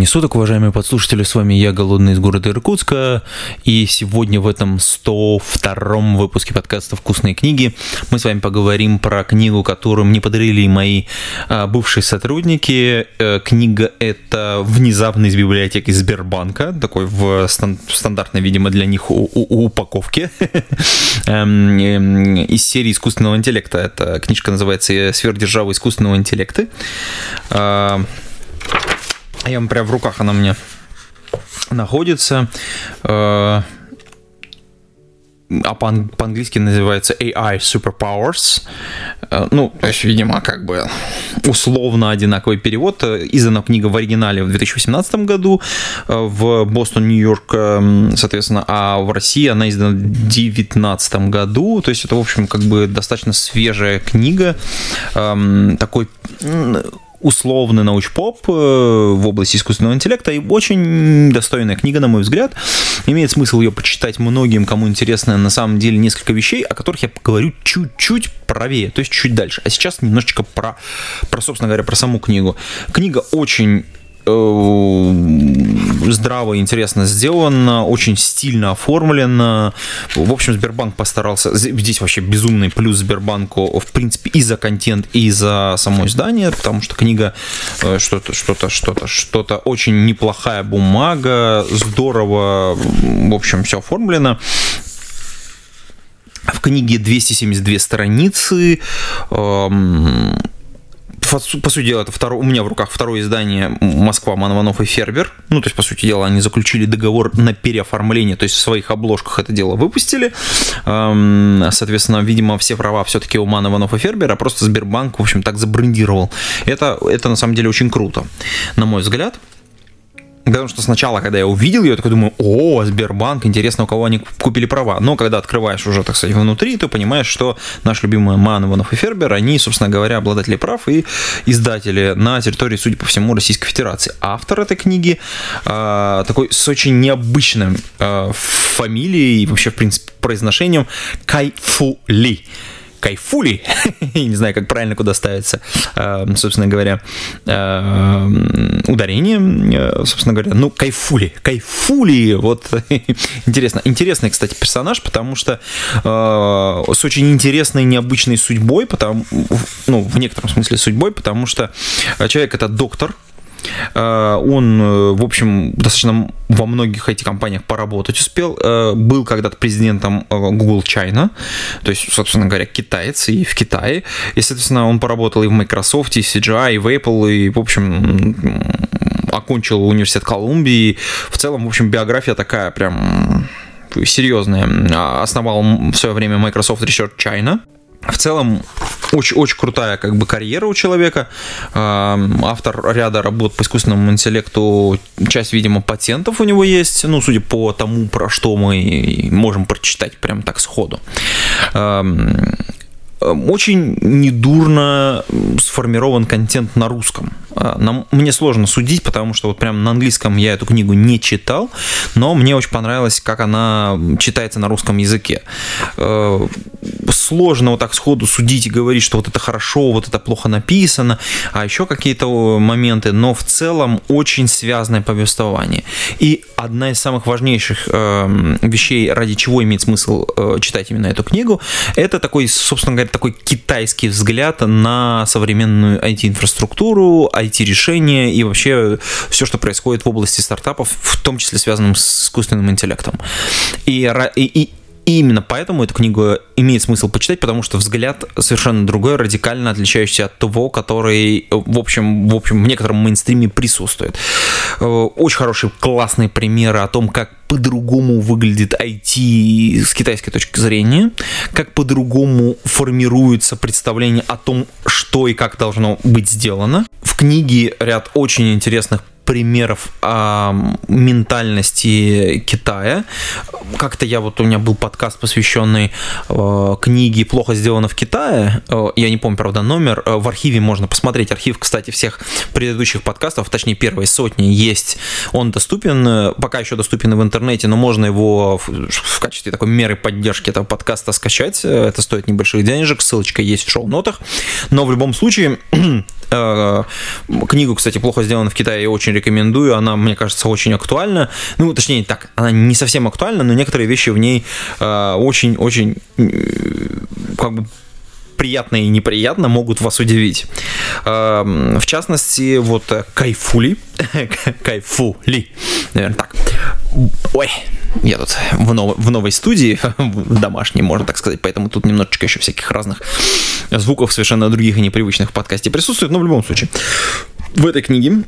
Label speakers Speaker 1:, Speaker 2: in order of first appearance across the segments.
Speaker 1: времени суток, уважаемые подслушатели, с вами я, Голодный из города Иркутска, и сегодня в этом 102-м выпуске подкаста «Вкусные книги» мы с вами поговорим про книгу, которую мне подарили мои а, бывшие сотрудники. Э, книга это внезапно из библиотеки Сбербанка, такой в стандартной, видимо, для них упаковке эм, эм, из серии искусственного интеллекта. Эта книжка называется «Сверхдержава искусственного интеллекта». Я вам прям в руках она мне находится. Э, а по-английски называется AI Superpowers. Э, ну, то есть, видимо, как бы условно одинаковый перевод. Издана книга в оригинале в 2018 году э, в Бостон, Нью-Йорк, соответственно, а в России она издана в 2019 году. То есть это, в общем, как бы достаточно свежая книга. Эм, такой условный научпоп э, в области искусственного интеллекта и очень достойная книга, на мой взгляд. Имеет смысл ее почитать многим, кому интересно на самом деле несколько вещей, о которых я поговорю чуть-чуть правее, то есть чуть дальше. А сейчас немножечко про, про собственно говоря, про саму книгу. Книга очень здраво и интересно сделано, очень стильно оформлено. В общем, Сбербанк постарался. Здесь вообще безумный плюс Сбербанку, в принципе, и за контент, и за само издание, потому что книга э, что-то, что-то, что-то, что-то очень неплохая бумага, здорово, в общем, все оформлено. В книге 272 страницы. Эм, по сути дела, это второе, у меня в руках второе издание Москва, Манованов и Фербер. Ну, то есть, по сути дела, они заключили договор на переоформление, то есть в своих обложках это дело выпустили. Соответственно, видимо, все права все-таки у Манованов и Фербера, просто Сбербанк, в общем, так забрендировал. Это, это на самом деле очень круто, на мой взгляд. Потому что сначала, когда я увидел ее, я такой думаю, о, Сбербанк, интересно, у кого они купили права. Но когда открываешь уже, так сказать, внутри, ты понимаешь, что наш любимый Манованов и Фербер, они, собственно говоря, обладатели прав и издатели на территории, судя по всему, Российской Федерации. Автор этой книги э, такой с очень необычным э, фамилией и вообще, в принципе, произношением Кайфули кайфули, не знаю, как правильно куда ставится, э, собственно говоря, э, ударение, э, собственно говоря, ну, кайфули, кайфули, вот, интересно, интересный, кстати, персонаж, потому что с очень интересной, необычной судьбой, потому, ну, в некотором смысле судьбой, потому что человек это доктор, он, э, в общем, достаточно во многих этих компаниях поработать успел. Э, был когда-то президентом Google China, то есть, собственно говоря, китаец и в Китае. И, соответственно, он поработал и в Microsoft, и в CGI, и в Apple, и, в общем, окончил университет Колумбии. В целом, в общем, биография такая прям серьезная. Основал в свое время Microsoft Research China. В целом, очень-очень крутая как бы карьера у человека. Автор ряда работ по искусственному интеллекту, часть, видимо, патентов у него есть, ну, судя по тому, про что мы можем прочитать прям так сходу. Очень недурно сформирован контент на русском. А, нам, мне сложно судить, потому что вот прям на английском я эту книгу не читал, но мне очень понравилось, как она читается на русском языке. Сложно вот так сходу судить и говорить, что вот это хорошо, вот это плохо написано, а еще какие-то моменты, но в целом очень связанное повествование. И одна из самых важнейших э, вещей, ради чего имеет смысл э, читать именно эту книгу, это такой, собственно говоря, такой китайский взгляд на современную IT-инфраструктуру, IT-решения и вообще все, что происходит в области стартапов, в том числе связанным с искусственным интеллектом. И, и и именно поэтому эту книгу имеет смысл почитать, потому что взгляд совершенно другой, радикально отличающийся от того, который, в общем, в общем, в некотором мейнстриме присутствует. Э, очень хорошие, классные примеры о том, как по-другому выглядит IT с китайской точки зрения, как по-другому формируется представление о том, что и как должно быть сделано. В книге ряд очень интересных примеров а, ментальности Китая. Как-то я вот у меня был подкаст, посвященный а, книге «Плохо сделано в Китае». А, я не помню, правда, номер. А, в архиве можно посмотреть. Архив, кстати, всех предыдущих подкастов, точнее, первой сотни есть. Он доступен, пока еще доступен в интернете, но можно его в, в качестве такой меры поддержки этого подкаста скачать. Это стоит небольших денежек. Ссылочка есть в шоу-нотах. Но в любом случае, книгу, кстати, «Плохо сделано в Китае» я очень рекомендую. Она, мне кажется, очень актуальна. Ну, точнее, так, она не совсем актуальна, но некоторые вещи в ней очень-очень как бы приятно и неприятно могут вас удивить. Эм, в частности, вот э, кайфули, кайфули, наверное, так. Ой, я тут в, нов- в новой студии, в домашней, можно так сказать, поэтому тут немножечко еще всяких разных звуков совершенно других и непривычных в подкасте присутствует, но в любом случае. В этой книге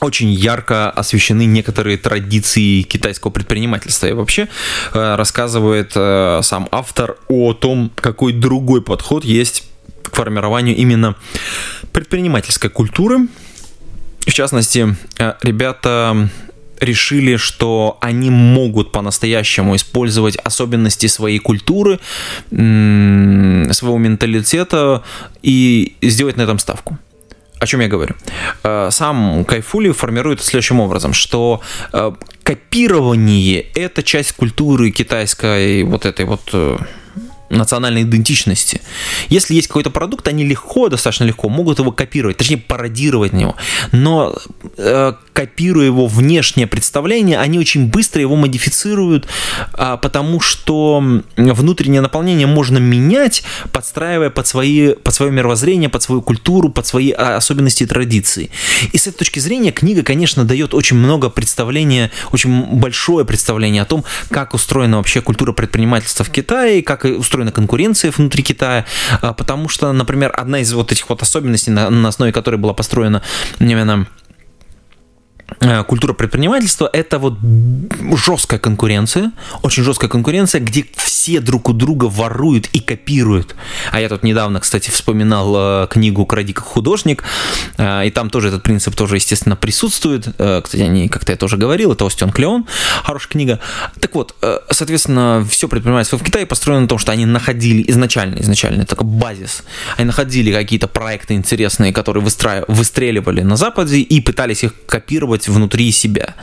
Speaker 1: очень ярко освещены некоторые традиции китайского предпринимательства. И вообще э, рассказывает э, сам автор о том, какой другой подход есть к формированию именно предпринимательской культуры. В частности, э, ребята решили, что они могут по-настоящему использовать особенности своей культуры, своего менталитета и сделать на этом ставку о чем я говорю? Э, сам Кайфули формирует следующим образом, что э, копирование – это часть культуры китайской вот этой вот э, национальной идентичности. Если есть какой-то продукт, они легко, достаточно легко могут его копировать, точнее пародировать на него. Но э, копируя его внешнее представление, они очень быстро его модифицируют, э, потому что внутреннее наполнение можно менять, подстраивая под, свои, под свое мировоззрение, под свою культуру, под свои а, особенности и традиции. И с этой точки зрения книга, конечно, дает очень много представления, очень большое представление о том, как устроена вообще культура предпринимательства в Китае, как устроена устроена конкуренция внутри Китая, а, потому что, например, одна из вот этих вот особенностей, на, на основе которой была построена именно культура предпринимательства – это вот жесткая конкуренция, очень жесткая конкуренция, где все друг у друга воруют и копируют. А я тут недавно, кстати, вспоминал э, книгу «Кради как художник», э, и там тоже этот принцип тоже, естественно, присутствует. Кстати, они, как-то я тоже говорил, это Остен Клеон, хорошая книга. Так вот, соответственно, все предпринимательство в Китае построено на том, что они находили изначально, изначально, это такой базис, они находили какие-то проекты интересные, которые выстраив... выстреливали на Западе и пытались их копировать делать внутри себя.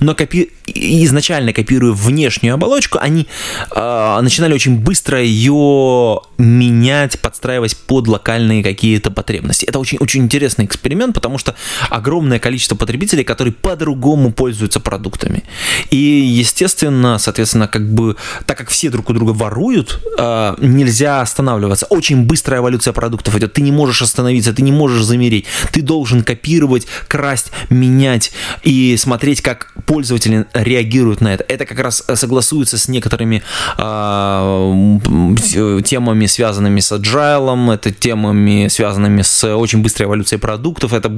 Speaker 1: Но копи... изначально копируя внешнюю оболочку, они э, начинали очень быстро ее менять, подстраиваясь под локальные какие-то потребности. Это очень, очень интересный эксперимент, потому что огромное количество потребителей, которые по-другому пользуются продуктами. И, естественно, соответственно, как бы, так как все друг у друга воруют, э, нельзя останавливаться. Очень быстрая эволюция продуктов идет. Ты не можешь остановиться, ты не можешь замереть. Ты должен копировать, красть, менять и смотреть, как пользователи реагируют на это. Это как раз согласуется с некоторыми э, темами, связанными с agile, это темами, связанными с очень быстрой эволюцией продуктов, это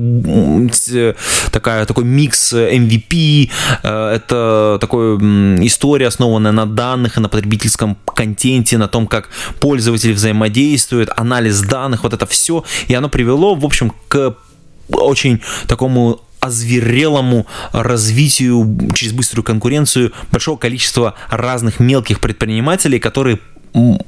Speaker 1: такая, такой микс MVP, э, это такая история, основанная на данных и на потребительском контенте, на том, как пользователи взаимодействуют, анализ данных, вот это все, и оно привело, в общем, к очень такому озверелому развитию через быструю конкуренцию большого количества разных мелких предпринимателей, которые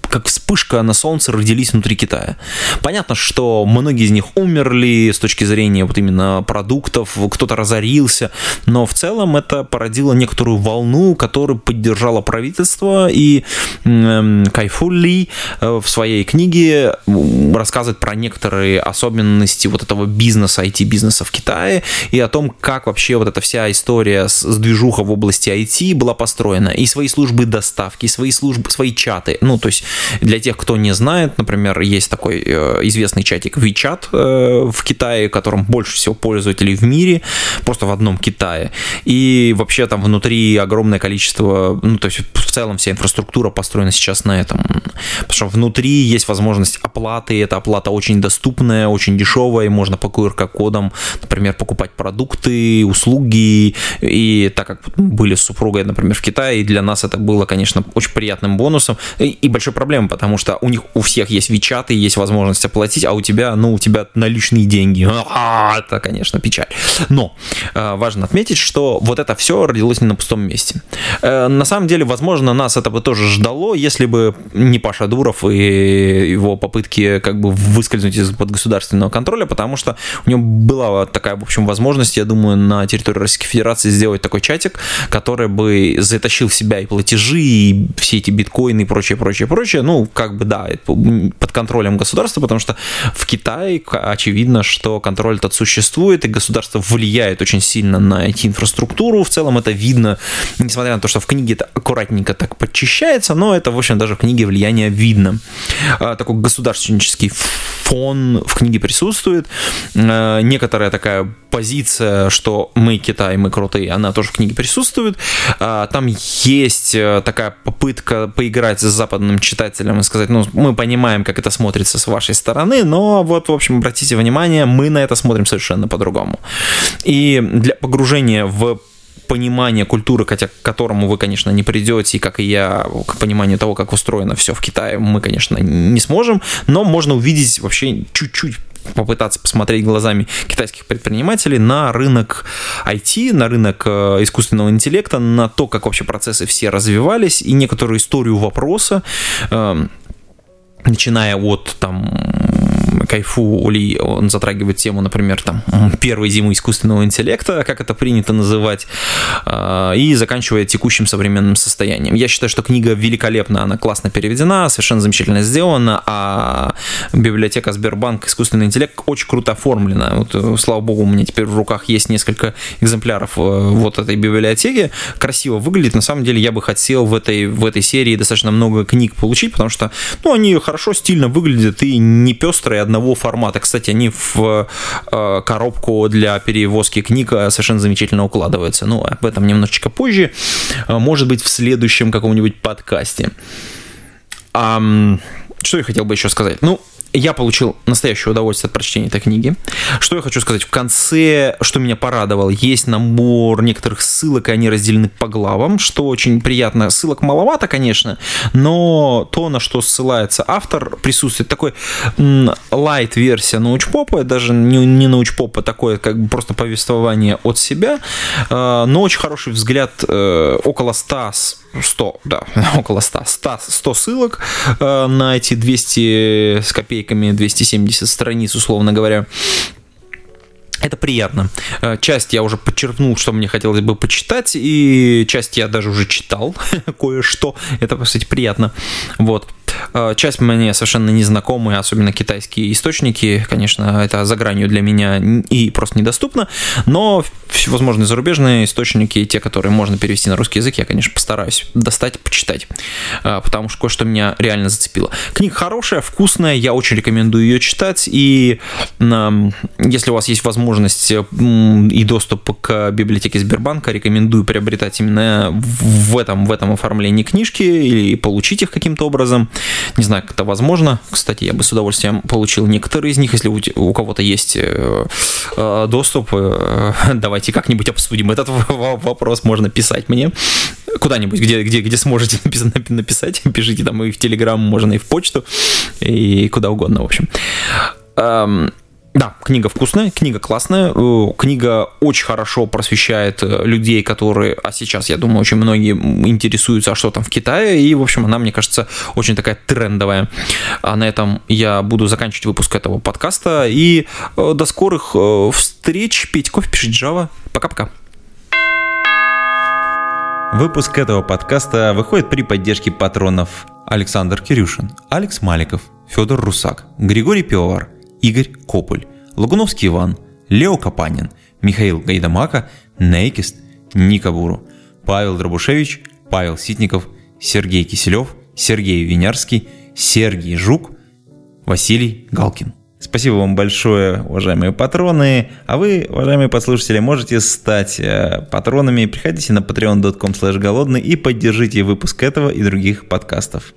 Speaker 1: как вспышка на солнце родились внутри Китая. Понятно, что многие из них умерли с точки зрения вот именно продуктов, кто-то разорился, но в целом это породило некоторую волну, которую поддержало правительство, и Кайфу Ли э, в своей книге рассказывает про некоторые особенности вот этого бизнеса, IT-бизнеса в Китае, и о том, как вообще вот эта вся история с движуха в области IT была построена, и свои службы доставки, и свои службы, свои чаты, ну, то есть для тех, кто не знает, например, есть такой э, известный чатик WeChat э, в Китае, которым больше всего пользователей в мире, просто в одном Китае. И вообще там внутри огромное количество, ну, то есть в целом вся инфраструктура построена сейчас на этом. Потому что внутри есть возможность оплаты, эта оплата очень доступная, очень дешевая, и можно по QR-кодам, например, покупать продукты, услуги. И так как были с супругой, например, в Китае, и для нас это было, конечно, очень приятным бонусом большой проблемой, потому что у них у всех есть вичаты, есть возможность оплатить, а у тебя, ну, у тебя наличные деньги. А, это, конечно, печаль. Но э, важно отметить, что вот это все родилось не на пустом месте. Э, на самом деле, возможно, нас это бы тоже ждало, если бы не Паша Дуров и его попытки как бы выскользнуть из-под государственного контроля, потому что у него была такая, в общем, возможность, я думаю, на территории Российской Федерации сделать такой чатик, который бы затащил в себя и платежи, и все эти биткоины и прочее, прочее прочее, прочее. Ну, как бы, да, под контролем государства, потому что в Китае очевидно, что контроль этот существует, и государство влияет очень сильно на IT-инфраструктуру. В целом это видно, несмотря на то, что в книге это аккуратненько так подчищается, но это, в общем, даже в книге влияние видно. А, такой государственнический фон в книге присутствует. А, некоторая такая позиция, что мы Китай, мы крутые, она тоже в книге присутствует. А, там есть э, такая попытка поиграть с западным читателем и сказать, ну, мы понимаем, как это смотрится с вашей стороны, но вот, в общем, обратите внимание, мы на это смотрим совершенно по-другому. И для погружения в понимание культуры, хотя к которому вы, конечно, не придете, и как и я, к пониманию того, как устроено все в Китае, мы, конечно, не сможем, но можно увидеть вообще чуть-чуть попытаться посмотреть глазами китайских предпринимателей на рынок IT, на рынок э, искусственного интеллекта, на то, как вообще процессы все развивались, и некоторую историю вопроса, эм, начиная от там Кайфу Ли, он затрагивает тему, например, там, первой зимы искусственного интеллекта, как это принято называть, а, и заканчивая текущим современным состоянием. Я считаю, что книга великолепна, она классно переведена, совершенно замечательно сделана, а библиотека Сбербанк искусственный интеллект очень круто оформлена. Вот, э, слава богу, у меня теперь в руках есть несколько экземпляров э, вот этой библиотеки. Красиво выглядит. На самом деле я бы хотел в этой, в этой серии достаточно много книг получить, потому что ну, они хорошо, стильно выглядят и не пестрые одного одного формата. Кстати, они в э, коробку для перевозки книг э, совершенно замечательно укладываются. Ну, об этом немножечко позже. Э, может быть, в следующем каком-нибудь подкасте. А, что я хотел бы еще сказать? Ну, я получил настоящее удовольствие от прочтения этой книги. Что я хочу сказать? В конце, что меня порадовало, есть набор некоторых ссылок, и они разделены по главам, что очень приятно. Ссылок маловато, конечно, но то, на что ссылается автор, присутствует такой лайт-версия научпопа, даже не, не научпопа, такое как бы просто повествование от себя, э, но очень хороший взгляд, э, около 100 100, да, около 100, 100, 100 ссылок э, на эти 200 с копейками, 270 страниц, условно говоря. Это приятно. Э, часть я уже подчеркнул, что мне хотелось бы почитать, и часть я даже уже читал кое-что. Это, кстати, приятно. Вот. Э, часть мне совершенно незнакомые, особенно китайские источники, конечно, это за гранью для меня и просто недоступно, но всевозможные зарубежные источники, те, которые можно перевести на русский язык, я, конечно, постараюсь достать, почитать, э, потому что кое-что меня реально зацепило. Книга хорошая, вкусная, я очень рекомендую ее читать, и если у вас есть возможность и доступ к библиотеке Сбербанка, рекомендую приобретать именно в этом, в этом оформлении книжки или получить их каким-то образом. Не знаю, как это возможно. Кстати, я бы с удовольствием получил некоторые из них. Если у кого-то есть э, э, доступ, э, давайте как-нибудь обсудим этот вопрос. Можно писать мне куда-нибудь, где, где, где сможете написать, написать. Пишите там и в Телеграм, можно и в почту, и куда угодно, в общем. Да, книга вкусная, книга классная, э, книга очень хорошо просвещает э, людей, которые, а сейчас, я думаю, очень многие интересуются, а что там в Китае, и, в общем, она, мне кажется, очень такая трендовая. А на этом я буду заканчивать выпуск этого подкаста, и э, до скорых встреч, пить кофе, пишите Java. Пока-пока.
Speaker 2: Выпуск этого подкаста выходит при поддержке патронов Александр Кирюшин, Алекс Маликов, Федор Русак, Григорий Пивовар – Игорь Кополь, Лагуновский Иван, Лео Капанин, Михаил Гайдамака, Нейкист, Ника Буру, Павел Дробушевич, Павел Ситников, Сергей Киселев, Сергей Винярский, Сергей Жук, Василий Галкин. Спасибо вам большое, уважаемые патроны. А вы, уважаемые послушатели, можете стать э, патронами. Приходите на patreon.com голодный и поддержите выпуск этого и других подкастов.